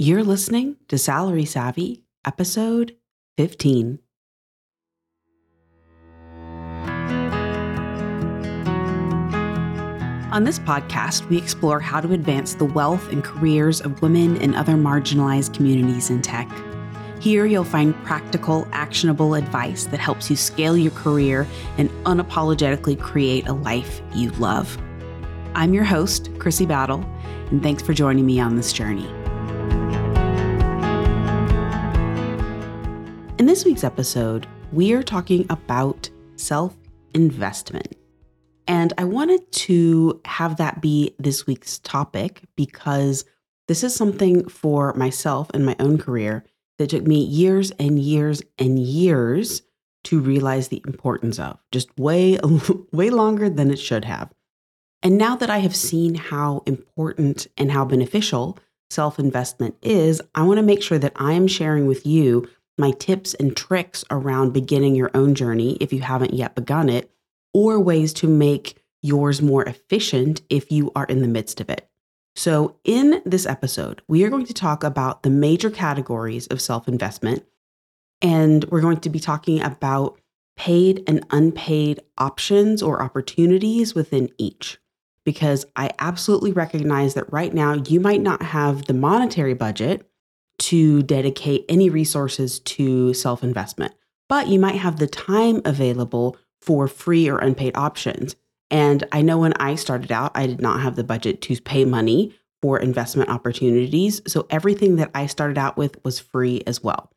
You're listening to Salary Savvy, episode 15. On this podcast, we explore how to advance the wealth and careers of women and other marginalized communities in tech. Here, you'll find practical, actionable advice that helps you scale your career and unapologetically create a life you love. I'm your host, Crissy Battle, and thanks for joining me on this journey. In this week's episode, we are talking about self investment. And I wanted to have that be this week's topic because this is something for myself and my own career that took me years and years and years to realize the importance of, just way, way longer than it should have. And now that I have seen how important and how beneficial self investment is, I want to make sure that I am sharing with you my tips and tricks around beginning your own journey if you haven't yet begun it, or ways to make yours more efficient if you are in the midst of it. So, in this episode, we are going to talk about the major categories of self investment, and we're going to be talking about paid and unpaid options or opportunities within each. Because I absolutely recognize that right now you might not have the monetary budget to dedicate any resources to self investment, but you might have the time available for free or unpaid options. And I know when I started out, I did not have the budget to pay money for investment opportunities. So everything that I started out with was free as well.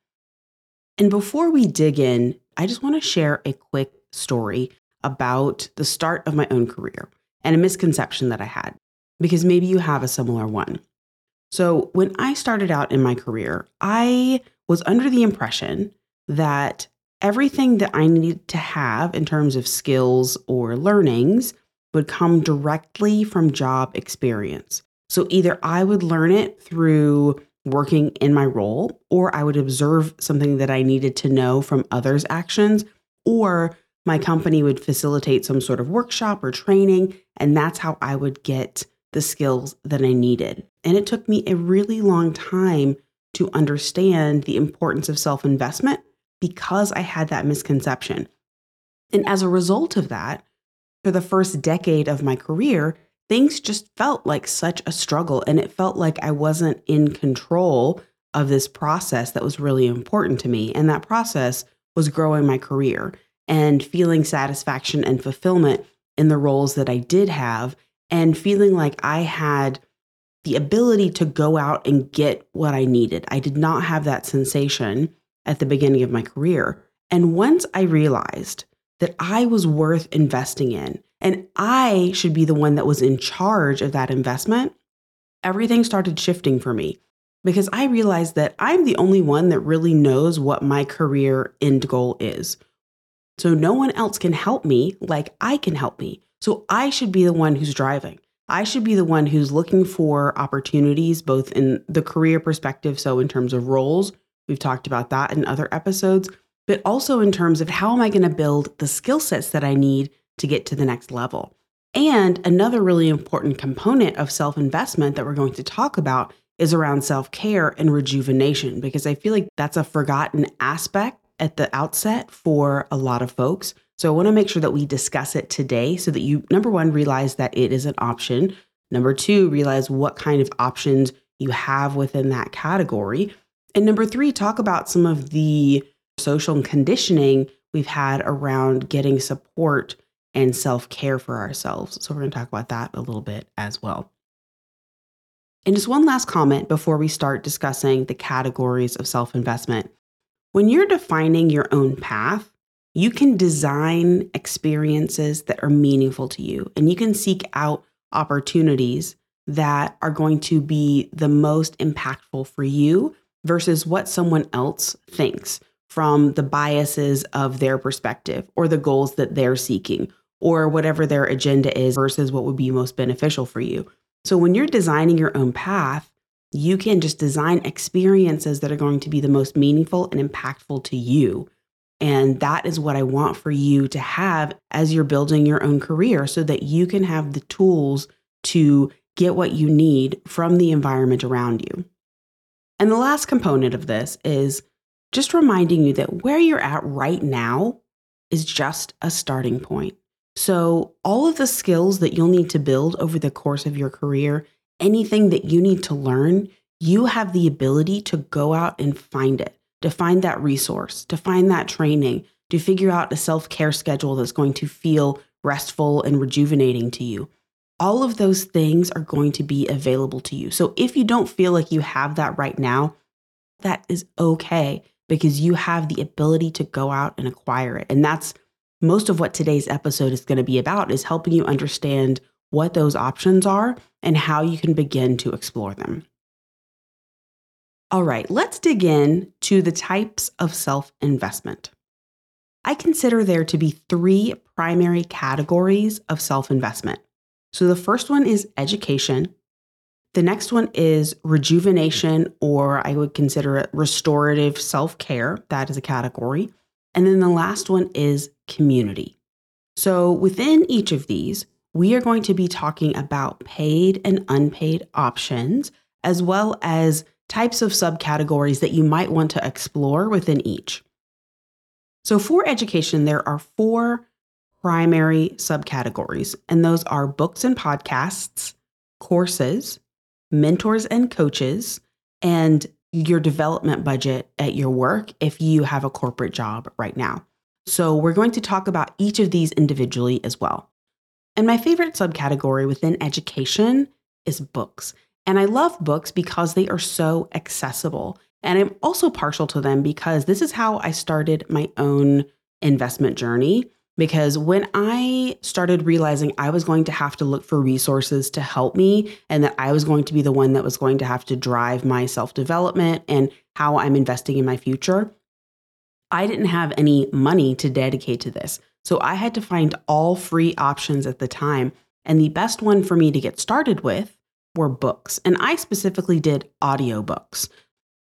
And before we dig in, I just want to share a quick story about the start of my own career and a misconception that I had, because maybe you have a similar one. So, when I started out in my career, I was under the impression that everything that I needed to have in terms of skills or learnings would come directly from job experience. So, either I would learn it through working in my role, or I would observe something that I needed to know from others' actions, or my company would facilitate some sort of workshop or training, and that's how I would get the skills that I needed. And it took me a really long time to understand the importance of self investment because I had that misconception. And as a result of that, for the first decade of my career, things just felt like such a struggle. And it felt like I wasn't in control of this process that was really important to me. And that process was growing my career and feeling satisfaction and fulfillment in the roles that I did have and feeling like I had the ability to go out and get what I needed. I did not have that sensation at the beginning of my career. And once I realized that I was worth investing in and I should be the one that was in charge of that investment, everything started shifting for me because I realized that I'm the only one that really knows what my career end goal is. So no one else can help me like I can help me. So I should be the one who's driving. I should be the one who's looking for opportunities, both in the career perspective, so in terms of roles, we've talked about that in other episodes, but also in terms of how am I going to build the skill sets that I need to get to the next level. And another really important component of self investment that we're going to talk about is around self care and rejuvenation, because I feel like that's a forgotten aspect at the outset for a lot of folks. So I want to make sure that we discuss it today so that you, number one, realize that it is an option. Number two, realize what kind of options you have within that category. And number three, talk about some of the social conditioning we've had around getting support and self care for ourselves. So we're going to talk about that a little bit as well. And just one last comment before we start discussing the categories of self investment. When you're defining your own path, you can design experiences that are meaningful to you and you can seek out opportunities that are going to be the most impactful for you versus what someone else thinks from the biases of their perspective or the goals that they're seeking or whatever their agenda is versus what would be most beneficial for you. So when you're designing your own path, you can just design experiences that are going to be the most meaningful and impactful to you and that is what I want for you to have as you're building your own career so that you can have the tools to get what you need from the environment around you. And the last component of this is just reminding you that where you're at right now is just a starting point. So, all of the skills that you'll need to build over the course of your career, anything that you need to learn, you have the ability to go out and find it, to find that resource, to find that training, to figure out a self care schedule that's going to feel restful and rejuvenating to you. All of those things are going to be available to you. So, if you don't feel like you have that right now, that is okay because you have the ability to go out and acquire it. And that's most of what today's episode is going to be about is helping you understand what those options are and how you can begin to explore them. All right, let's dig in to the types of self investment. I consider there to be three primary categories of self investment. So the first one is education. The next one is rejuvenation, or I would consider it restorative self care. That is a category. And then the last one is community. So within each of these, we are going to be talking about paid and unpaid options, as well as types of subcategories that you might want to explore within each. So for education, there are four primary subcategories, and those are books and podcasts, courses, mentors and coaches, and your development budget at your work if you have a corporate job right now. So, we're going to talk about each of these individually as well. And my favorite subcategory within education is books. And I love books because they are so accessible. And I'm also partial to them because this is how I started my own investment journey because when I started realizing I was going to have to look for resources to help me and that I was going to be the one that was going to have to drive my self development and how I'm investing in my future, I didn't have any money to dedicate to this. So I had to find all free options at the time. And the best one for me to get started with were books. And I specifically did audiobooks.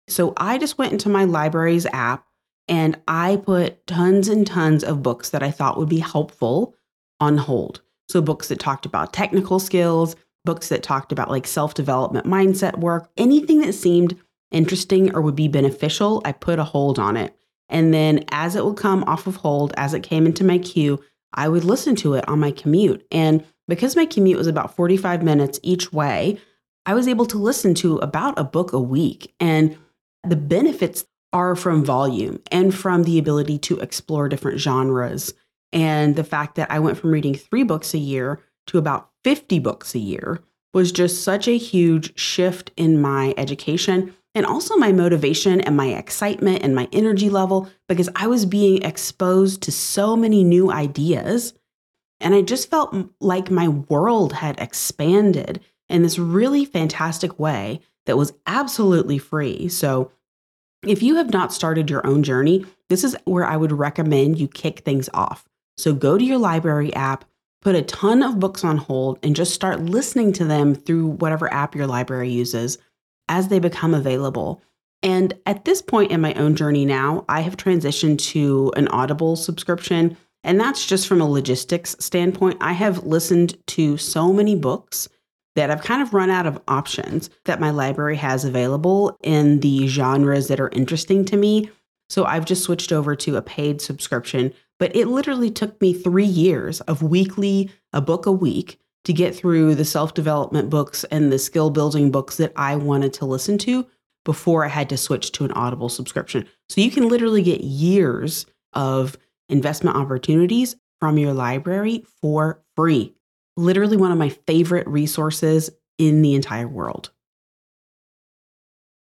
So I just went into my library's app and I put tons and tons of books that I thought would be helpful on hold. So, books that talked about technical skills, books that talked about like self development mindset work, anything that seemed interesting or would be beneficial, I put a hold on it. And then as it would come off of hold, as it came into my queue, I would listen to it on my commute. And because my commute was about 45 minutes each way, I was able to listen to about a book a week. And the benefits are from volume and from the ability to explore different genres. And the fact that I went from reading three books a year to about 50 books a year was just such a huge shift in my education and also my motivation and my excitement and my energy level because I was being exposed to so many new ideas. And I just felt like my world had expanded in this really fantastic way that was absolutely free. So if you have not started your own journey, this is where I would recommend you kick things off. So go to your library app, put a ton of books on hold, and just start listening to them through whatever app your library uses as they become available. And at this point in my own journey now, I have transitioned to an Audible subscription. And that's just from a logistics standpoint. I have listened to so many books that I've kind of run out of options that my library has available in the genres that are interesting to me. So I've just switched over to a paid subscription. But it literally took me three years of weekly, a book a week, to get through the self development books and the skill building books that I wanted to listen to before I had to switch to an Audible subscription. So you can literally get years of investment opportunities from your library for free literally one of my favorite resources in the entire world.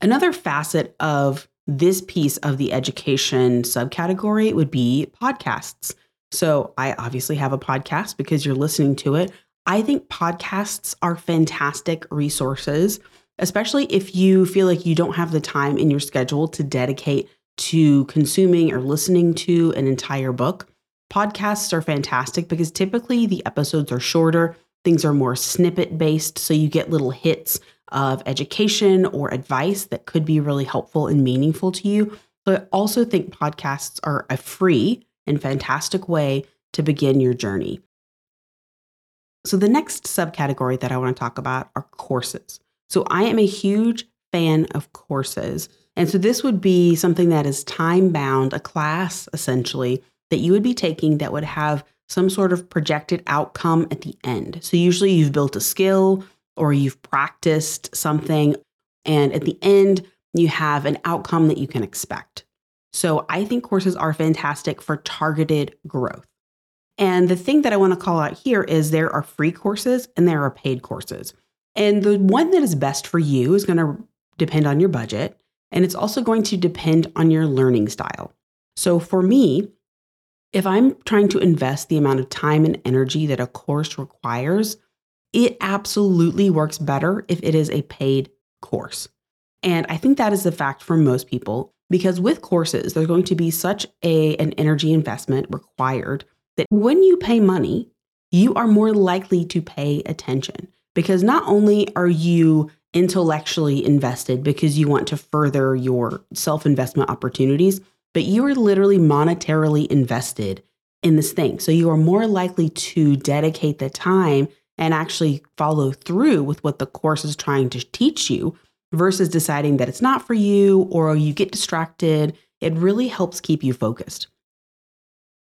Another facet of this piece of the education subcategory would be podcasts. So, I obviously have a podcast because you're listening to it. I think podcasts are fantastic resources, especially if you feel like you don't have the time in your schedule to dedicate to consuming or listening to an entire book. Podcasts are fantastic because typically the episodes are shorter, things are more snippet based, so you get little hits of education or advice that could be really helpful and meaningful to you. But I also think podcasts are a free and fantastic way to begin your journey. So, the next subcategory that I want to talk about are courses. So, I am a huge fan of courses. And so this would be something that is time bound, a class essentially that you would be taking that would have some sort of projected outcome at the end. So usually you've built a skill or you've practiced something, and at the end, you have an outcome that you can expect. So I think courses are fantastic for targeted growth. And the thing that I want to call out here is there are free courses and there are paid courses. And the one that is best for you is going to depend on your budget. And it's also going to depend on your learning style. So for me, if I'm trying to invest the amount of time and energy that a course requires, it absolutely works better if it is a paid course. And I think that is the fact for most people because with courses, there's going to be such a, an energy investment required that when you pay money, you are more likely to pay attention because not only are you intellectually invested because you want to further your self investment opportunities, but you are literally monetarily invested in this thing. So you are more likely to dedicate the time and actually follow through with what the course is trying to teach you versus deciding that it's not for you or you get distracted. It really helps keep you focused.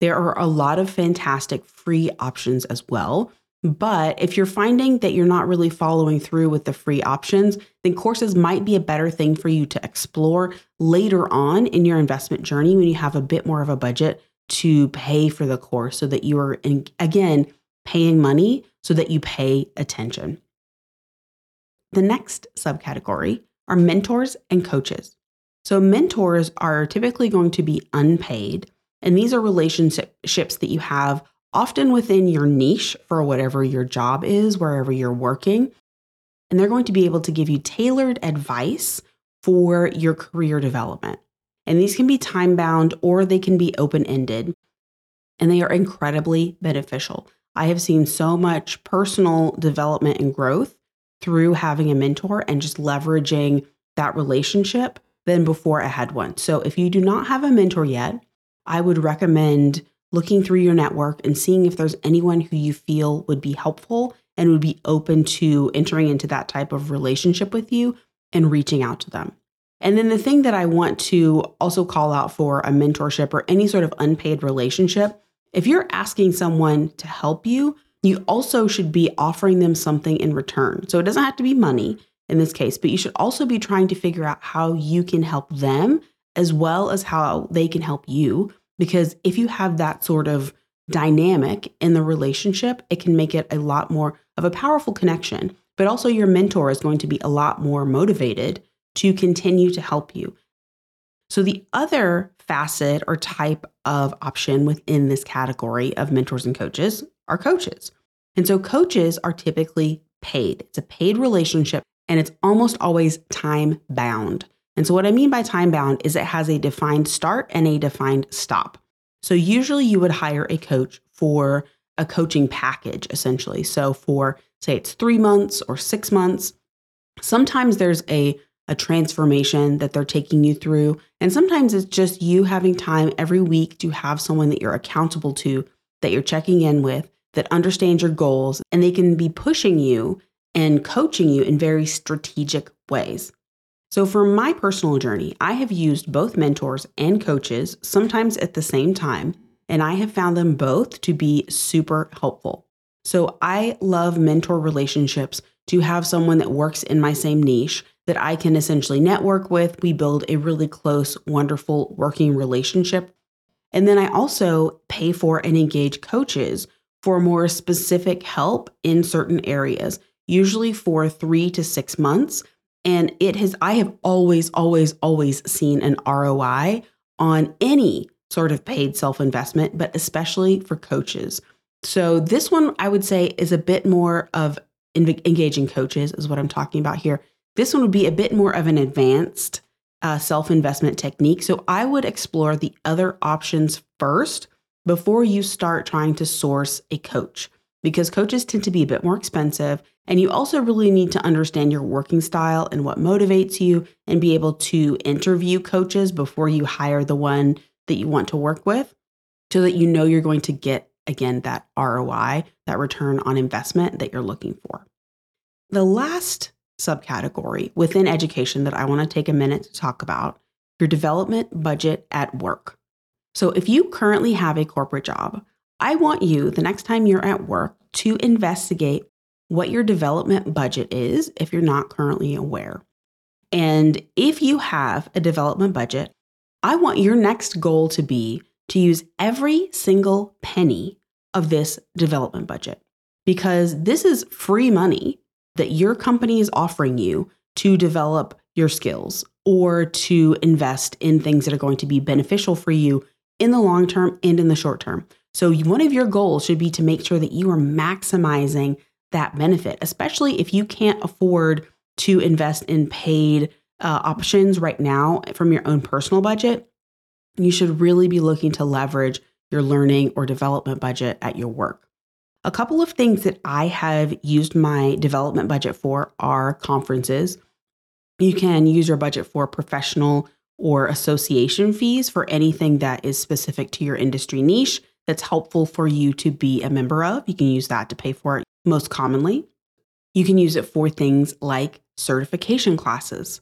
There are a lot of fantastic free options as well. But if you're finding that you're not really following through with the free options, then courses might be a better thing for you to explore later on in your investment journey when you have a bit more of a budget to pay for the course so that you are, in, again, paying money so that you pay attention. The next subcategory are mentors and coaches. So, mentors are typically going to be unpaid and these are relationships that you have often within your niche for whatever your job is, wherever you're working. And they're going to be able to give you tailored advice for your career development. And these can be time bound or they can be open ended. And they are incredibly beneficial. I have seen so much personal development and growth through having a mentor and just leveraging that relationship than before I had one. So if you do not have a mentor yet, I would recommend looking through your network and seeing if there's anyone who you feel would be helpful and would be open to entering into that type of relationship with you and reaching out to them. And then the thing that I want to also call out for a mentorship or any sort of unpaid relationship, if you're asking someone to help you, you also should be offering them something in return. So it doesn't have to be money in this case, but you should also be trying to figure out how you can help them as well as how they can help you. Because if you have that sort of dynamic in the relationship, it can make it a lot more of a powerful connection. But also, your mentor is going to be a lot more motivated to continue to help you. So, the other facet or type of option within this category of mentors and coaches are coaches. And so, coaches are typically paid, it's a paid relationship and it's almost always time bound. And so, what I mean by time bound is it has a defined start and a defined stop. So, usually you would hire a coach for a coaching package, essentially. So, for say it's three months or six months, sometimes there's a a transformation that they're taking you through. And sometimes it's just you having time every week to have someone that you're accountable to, that you're checking in with, that understands your goals, and they can be pushing you and coaching you in very strategic ways. So, for my personal journey, I have used both mentors and coaches, sometimes at the same time, and I have found them both to be super helpful. So, I love mentor relationships to have someone that works in my same niche that I can essentially network with. We build a really close, wonderful working relationship. And then I also pay for and engage coaches for more specific help in certain areas, usually for three to six months and it has, I have always, always, always seen an ROI on any sort of paid self investment, but especially for coaches. So this one I would say is a bit more of engaging coaches, is what I'm talking about here. This one would be a bit more of an advanced uh, self investment technique. So I would explore the other options first before you start trying to source a coach because coaches tend to be a bit more expensive and you also really need to understand your working style and what motivates you and be able to interview coaches before you hire the one that you want to work with so that you know you're going to get, again, that ROI, that return on investment that you're looking for. The last subcategory within education that I want to take a minute to talk about your development budget at work. So, if you currently have a corporate job, I want you the next time you're at work to investigate what your development budget is if you're not currently aware. And if you have a development budget, I want your next goal to be to use every single penny of this development budget because this is free money that your company is offering you to develop your skills or to invest in things that are going to be beneficial for you in the long term and in the short term. So, one of your goals should be to make sure that you are maximizing that benefit, especially if you can't afford to invest in paid uh, options right now from your own personal budget. You should really be looking to leverage your learning or development budget at your work. A couple of things that I have used my development budget for are conferences. You can use your budget for professional or association fees for anything that is specific to your industry niche that's helpful for you to be a member of. You can use that to pay for it most commonly. You can use it for things like certification classes.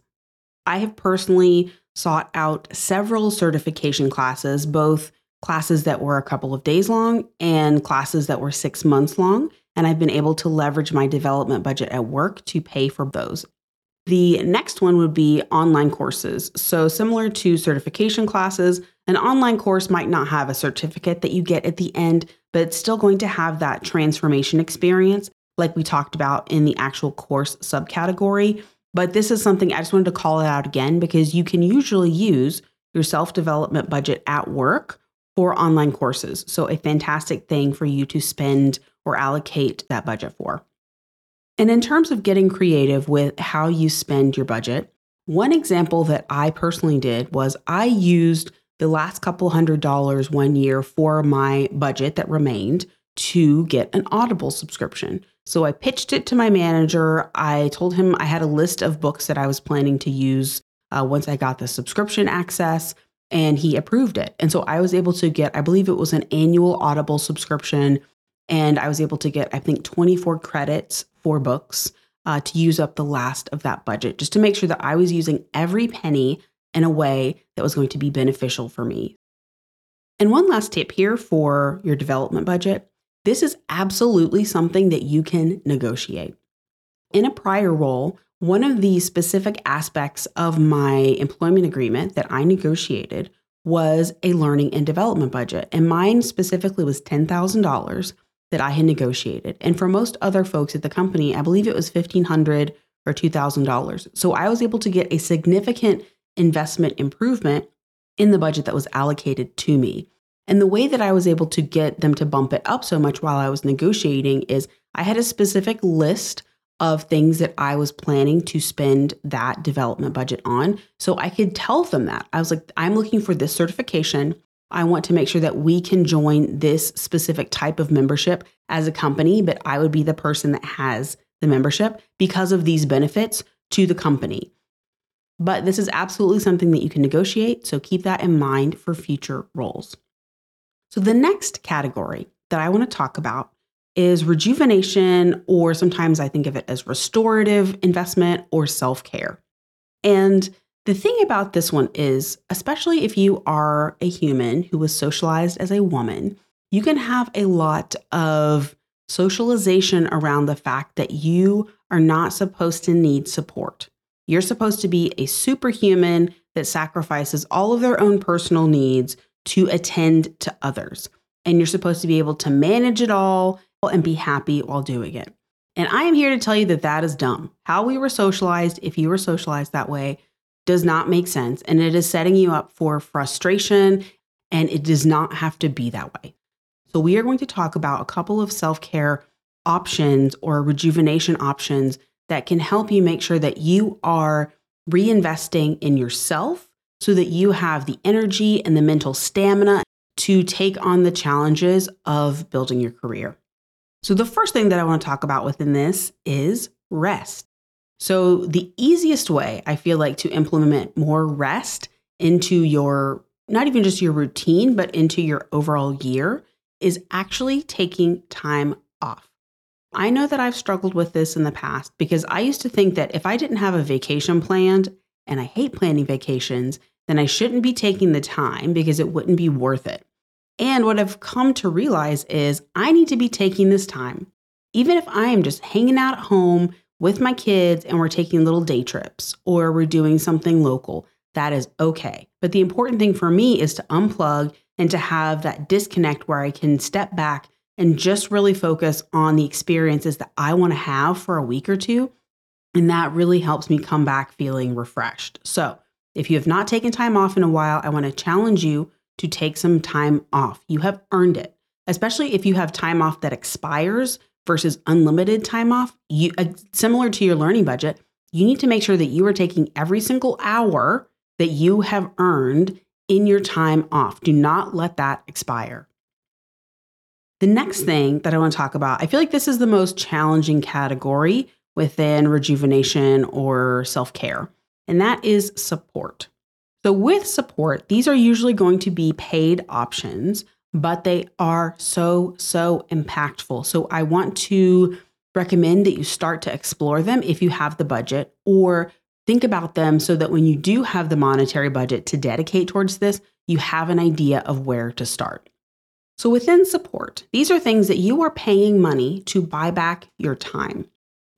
I have personally sought out several certification classes, both classes that were a couple of days long and classes that were six months long. And I've been able to leverage my development budget at work to pay for those. The next one would be online courses. So, similar to certification classes, an online course might not have a certificate that you get at the end, but it's still going to have that transformation experience, like we talked about in the actual course subcategory. But this is something I just wanted to call it out again because you can usually use your self development budget at work for online courses. So, a fantastic thing for you to spend or allocate that budget for. And in terms of getting creative with how you spend your budget, one example that I personally did was I used the last couple hundred dollars one year for my budget that remained to get an Audible subscription. So I pitched it to my manager. I told him I had a list of books that I was planning to use uh, once I got the subscription access, and he approved it. And so I was able to get, I believe it was an annual Audible subscription, and I was able to get, I think, 24 credits four books uh, to use up the last of that budget, just to make sure that I was using every penny in a way that was going to be beneficial for me. And one last tip here for your development budget this is absolutely something that you can negotiate. In a prior role, one of the specific aspects of my employment agreement that I negotiated was a learning and development budget. And mine specifically was $10,000 that I had negotiated. And for most other folks at the company, I believe it was 1,500 or $2,000. So I was able to get a significant investment improvement in the budget that was allocated to me. And the way that I was able to get them to bump it up so much while I was negotiating is I had a specific list of things that I was planning to spend that development budget on. So I could tell them that. I was like, I'm looking for this certification. I want to make sure that we can join this specific type of membership as a company, but I would be the person that has the membership because of these benefits to the company. But this is absolutely something that you can negotiate, so keep that in mind for future roles. So, the next category that I want to talk about is rejuvenation, or sometimes I think of it as restorative investment or self care. And the thing about this one is, especially if you are a human who was socialized as a woman, you can have a lot of socialization around the fact that you are not supposed to need support. You're supposed to be a superhuman that sacrifices all of their own personal needs to attend to others. And you're supposed to be able to manage it all and be happy while doing it. And I am here to tell you that that is dumb. How we were socialized, if you were socialized that way, does not make sense and it is setting you up for frustration and it does not have to be that way. So, we are going to talk about a couple of self care options or rejuvenation options that can help you make sure that you are reinvesting in yourself so that you have the energy and the mental stamina to take on the challenges of building your career. So, the first thing that I want to talk about within this is rest. So, the easiest way I feel like to implement more rest into your not even just your routine, but into your overall year is actually taking time off. I know that I've struggled with this in the past because I used to think that if I didn't have a vacation planned, and I hate planning vacations, then I shouldn't be taking the time because it wouldn't be worth it. And what I've come to realize is I need to be taking this time. Even if I am just hanging out at home with my kids and we're taking little day trips or we're doing something local, that is okay. But the important thing for me is to unplug and to have that disconnect where I can step back and just really focus on the experiences that I want to have for a week or two. And that really helps me come back feeling refreshed. So, if you have not taken time off in a while, I want to challenge you to take some time off. You have earned it, especially if you have time off that expires versus unlimited time off. You uh, similar to your learning budget, you need to make sure that you are taking every single hour that you have earned in your time off. Do not let that expire. The next thing that I want to talk about, I feel like this is the most challenging category within rejuvenation or self care, and that is support. So, with support, these are usually going to be paid options, but they are so, so impactful. So, I want to recommend that you start to explore them if you have the budget or think about them so that when you do have the monetary budget to dedicate towards this, you have an idea of where to start. So, within support, these are things that you are paying money to buy back your time.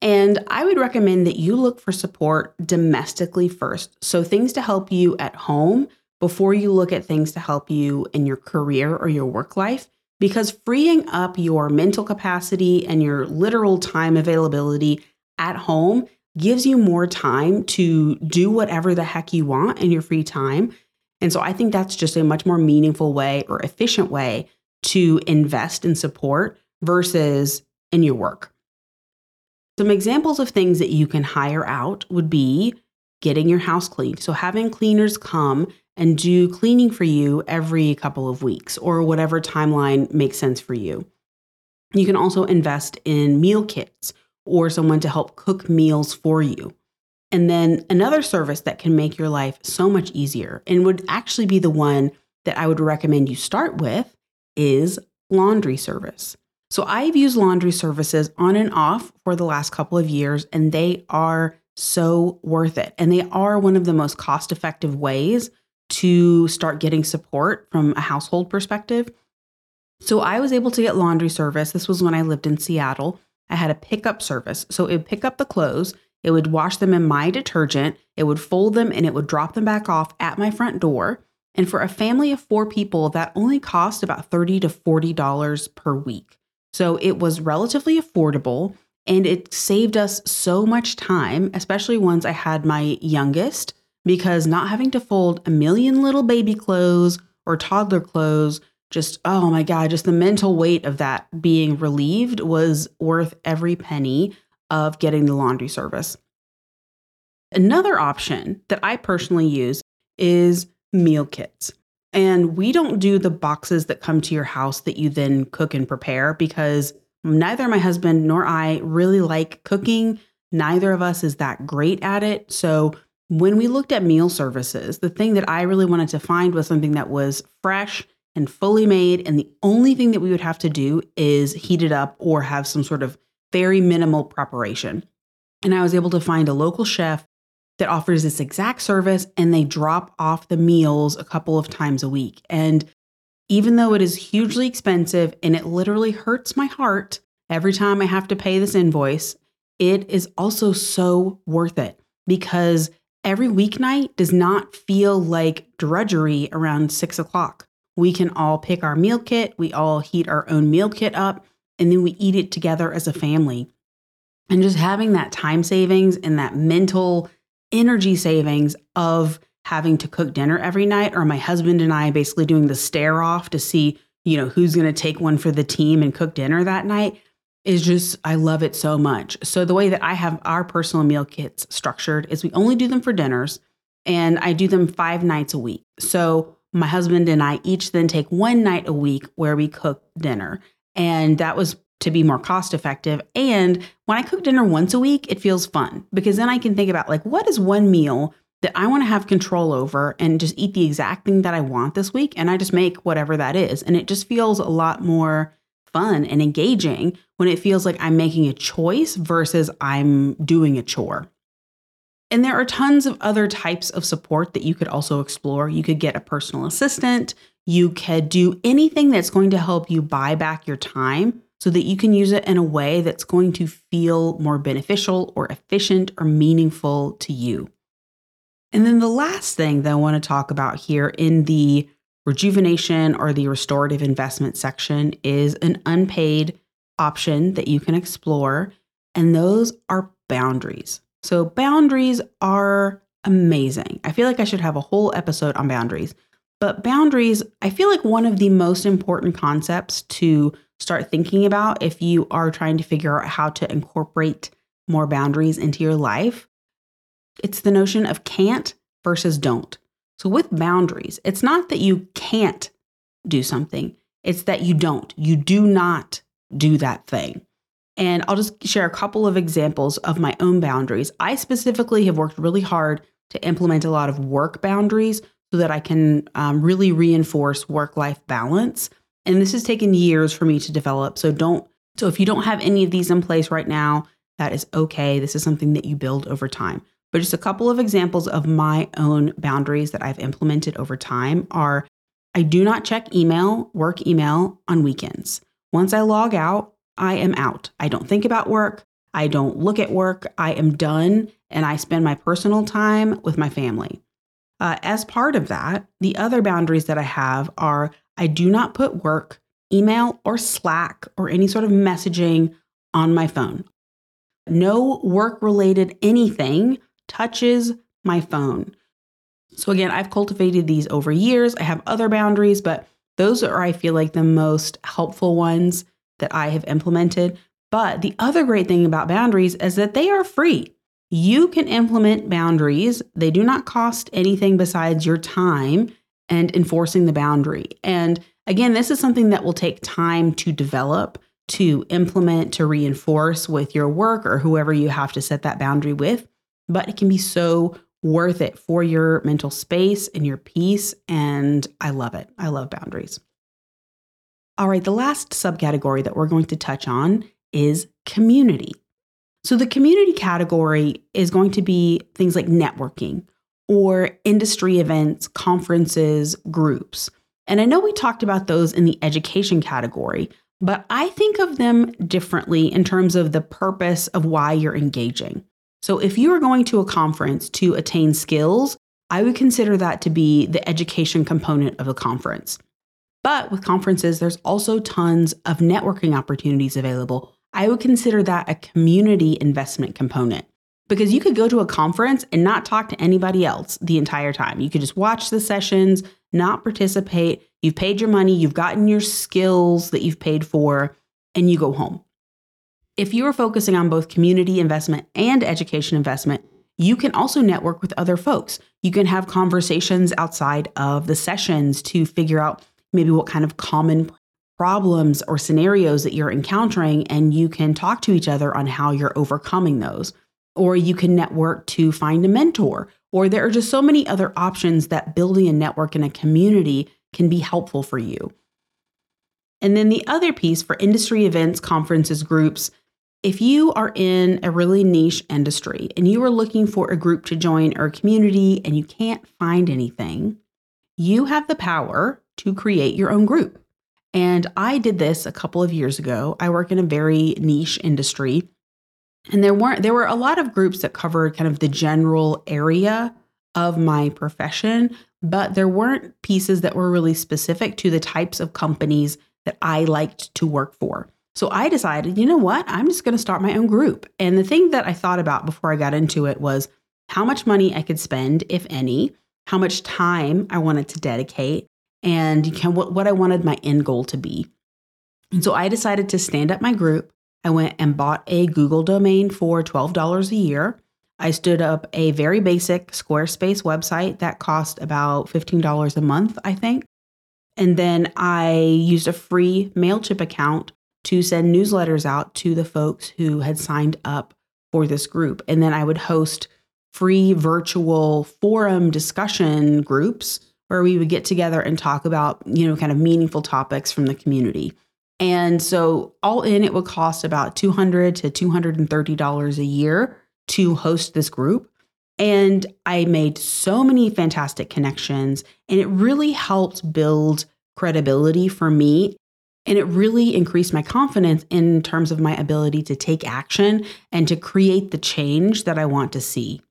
And I would recommend that you look for support domestically first. So, things to help you at home before you look at things to help you in your career or your work life, because freeing up your mental capacity and your literal time availability at home gives you more time to do whatever the heck you want in your free time. And so I think that's just a much more meaningful way or efficient way to invest in support versus in your work. Some examples of things that you can hire out would be getting your house cleaned. So, having cleaners come and do cleaning for you every couple of weeks or whatever timeline makes sense for you. You can also invest in meal kits or someone to help cook meals for you. And then another service that can make your life so much easier and would actually be the one that I would recommend you start with is laundry service. So I've used laundry services on and off for the last couple of years, and they are so worth it. And they are one of the most cost effective ways to start getting support from a household perspective. So I was able to get laundry service. This was when I lived in Seattle. I had a pickup service. So it would pick up the clothes, it would wash them in my detergent, it would fold them, and it would drop them back off at my front door. And for a family of four people, that only cost about 30 to $40 per week. So it was relatively affordable and it saved us so much time, especially once I had my youngest, because not having to fold a million little baby clothes or toddler clothes, just oh my God, just the mental weight of that being relieved was worth every penny of getting the laundry service. Another option that I personally use is meal kits. And we don't do the boxes that come to your house that you then cook and prepare because neither my husband nor I really like cooking. Neither of us is that great at it. So when we looked at meal services, the thing that I really wanted to find was something that was fresh and fully made. And the only thing that we would have to do is heat it up or have some sort of very minimal preparation. And I was able to find a local chef that offers this exact service and they drop off the meals a couple of times a week. And even though it is hugely expensive and it literally hurts my heart every time I have to pay this invoice, it is also so worth it because every weeknight does not feel like drudgery around six o'clock. We can all pick our meal kit, we all heat our own meal kit up, and then we eat it together as a family. And just having that time savings and that mental energy savings of having to cook dinner every night or my husband and I basically doing the stare off to see, you know, who's going to take one for the team and cook dinner that night is just I love it so much. So the way that I have our personal meal kits structured is we only do them for dinners and I do them 5 nights a week. So my husband and I each then take one night a week where we cook dinner. And that was to be more cost effective. And when I cook dinner once a week, it feels fun because then I can think about like, what is one meal that I want to have control over and just eat the exact thing that I want this week? And I just make whatever that is. And it just feels a lot more fun and engaging when it feels like I'm making a choice versus I'm doing a chore. And there are tons of other types of support that you could also explore. You could get a personal assistant. You could do anything that's going to help you buy back your time so that you can use it in a way that's going to feel more beneficial or efficient or meaningful to you. And then the last thing that I want to talk about here in the rejuvenation or the restorative investment section is an unpaid option that you can explore, and those are boundaries. So, boundaries are amazing. I feel like I should have a whole episode on boundaries. But boundaries, I feel like one of the most important concepts to start thinking about if you are trying to figure out how to incorporate more boundaries into your life. It's the notion of can't versus don't. So, with boundaries, it's not that you can't do something, it's that you don't. You do not do that thing. And I'll just share a couple of examples of my own boundaries. I specifically have worked really hard to implement a lot of work boundaries so that I can um, really reinforce work life balance. And this has taken years for me to develop. So don't, so if you don't have any of these in place right now, that is okay. This is something that you build over time. But just a couple of examples of my own boundaries that I've implemented over time are I do not check email, work email on weekends. Once I log out, I am out. I don't think about work. I don't look at work. I am done and I spend my personal time with my family. Uh, as part of that, the other boundaries that I have are I do not put work, email, or Slack or any sort of messaging on my phone. No work related anything touches my phone. So, again, I've cultivated these over years. I have other boundaries, but those are, I feel like, the most helpful ones that I have implemented. But the other great thing about boundaries is that they are free. You can implement boundaries, they do not cost anything besides your time and enforcing the boundary. And again, this is something that will take time to develop, to implement, to reinforce with your work or whoever you have to set that boundary with. But it can be so worth it for your mental space and your peace. And I love it. I love boundaries. All right, the last subcategory that we're going to touch on is community. So, the community category is going to be things like networking or industry events, conferences, groups. And I know we talked about those in the education category, but I think of them differently in terms of the purpose of why you're engaging. So, if you are going to a conference to attain skills, I would consider that to be the education component of the conference. But with conferences, there's also tons of networking opportunities available. I would consider that a community investment component because you could go to a conference and not talk to anybody else the entire time. You could just watch the sessions, not participate. You've paid your money, you've gotten your skills that you've paid for, and you go home. If you are focusing on both community investment and education investment, you can also network with other folks. You can have conversations outside of the sessions to figure out maybe what kind of common problems or scenarios that you're encountering, and you can talk to each other on how you're overcoming those. Or you can network to find a mentor, or there are just so many other options that building a network in a community can be helpful for you. And then the other piece for industry events, conferences, groups, if you are in a really niche industry and you are looking for a group to join or a community and you can't find anything, you have the power to create your own group. And I did this a couple of years ago. I work in a very niche industry. And there weren't there were a lot of groups that covered kind of the general area of my profession, but there weren't pieces that were really specific to the types of companies that I liked to work for. So I decided, you know what? I'm just going to start my own group. And the thing that I thought about before I got into it was how much money I could spend, if any, how much time I wanted to dedicate, and can, what, what I wanted my end goal to be. And so I decided to stand up my group. I went and bought a Google domain for $12 a year. I stood up a very basic Squarespace website that cost about $15 a month, I think. And then I used a free MailChimp account to send newsletters out to the folks who had signed up for this group. And then I would host free virtual forum discussion groups where we would get together and talk about, you know, kind of meaningful topics from the community. And so, all in, it would cost about 200 to $230 a year to host this group. And I made so many fantastic connections, and it really helped build credibility for me. And it really increased my confidence in terms of my ability to take action and to create the change that I want to see.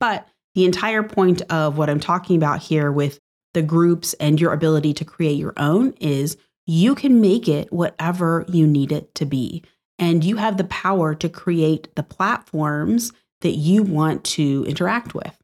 But the entire point of what I'm talking about here with the groups and your ability to create your own is you can make it whatever you need it to be. And you have the power to create the platforms that you want to interact with.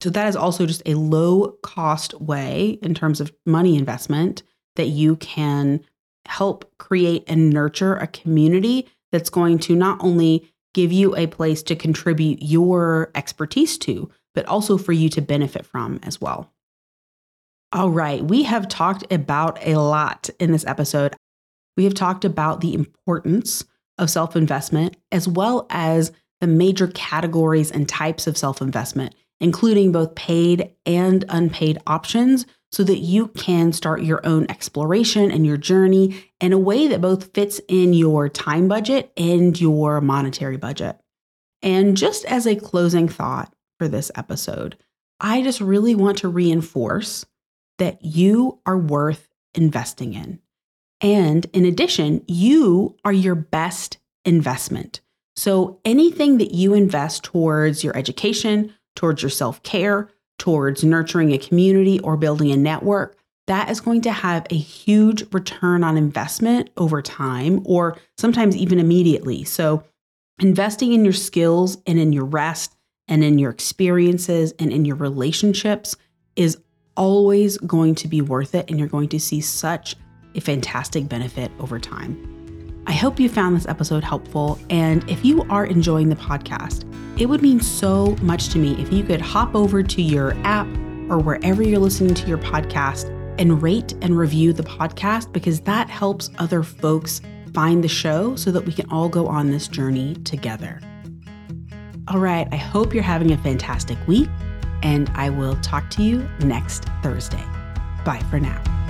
So, that is also just a low cost way in terms of money investment that you can help create and nurture a community that's going to not only give you a place to contribute your expertise to, but also for you to benefit from as well. All right, we have talked about a lot in this episode. We have talked about the importance of self investment as well as the major categories and types of self investment, including both paid and unpaid options, so that you can start your own exploration and your journey in a way that both fits in your time budget and your monetary budget. And just as a closing thought for this episode, I just really want to reinforce that you are worth investing in. And in addition, you are your best investment. So anything that you invest towards your education, towards your self care, towards nurturing a community or building a network, that is going to have a huge return on investment over time or sometimes even immediately. So, investing in your skills and in your rest and in your experiences and in your relationships is always going to be worth it, and you're going to see such a fantastic benefit over time. I hope you found this episode helpful. And if you are enjoying the podcast, it would mean so much to me if you could hop over to your app or wherever you're listening to your podcast and rate and review the podcast because that helps other folks find the show so that we can all go on this journey together. All right, I hope you're having a fantastic week and I will talk to you next Thursday. Bye for now.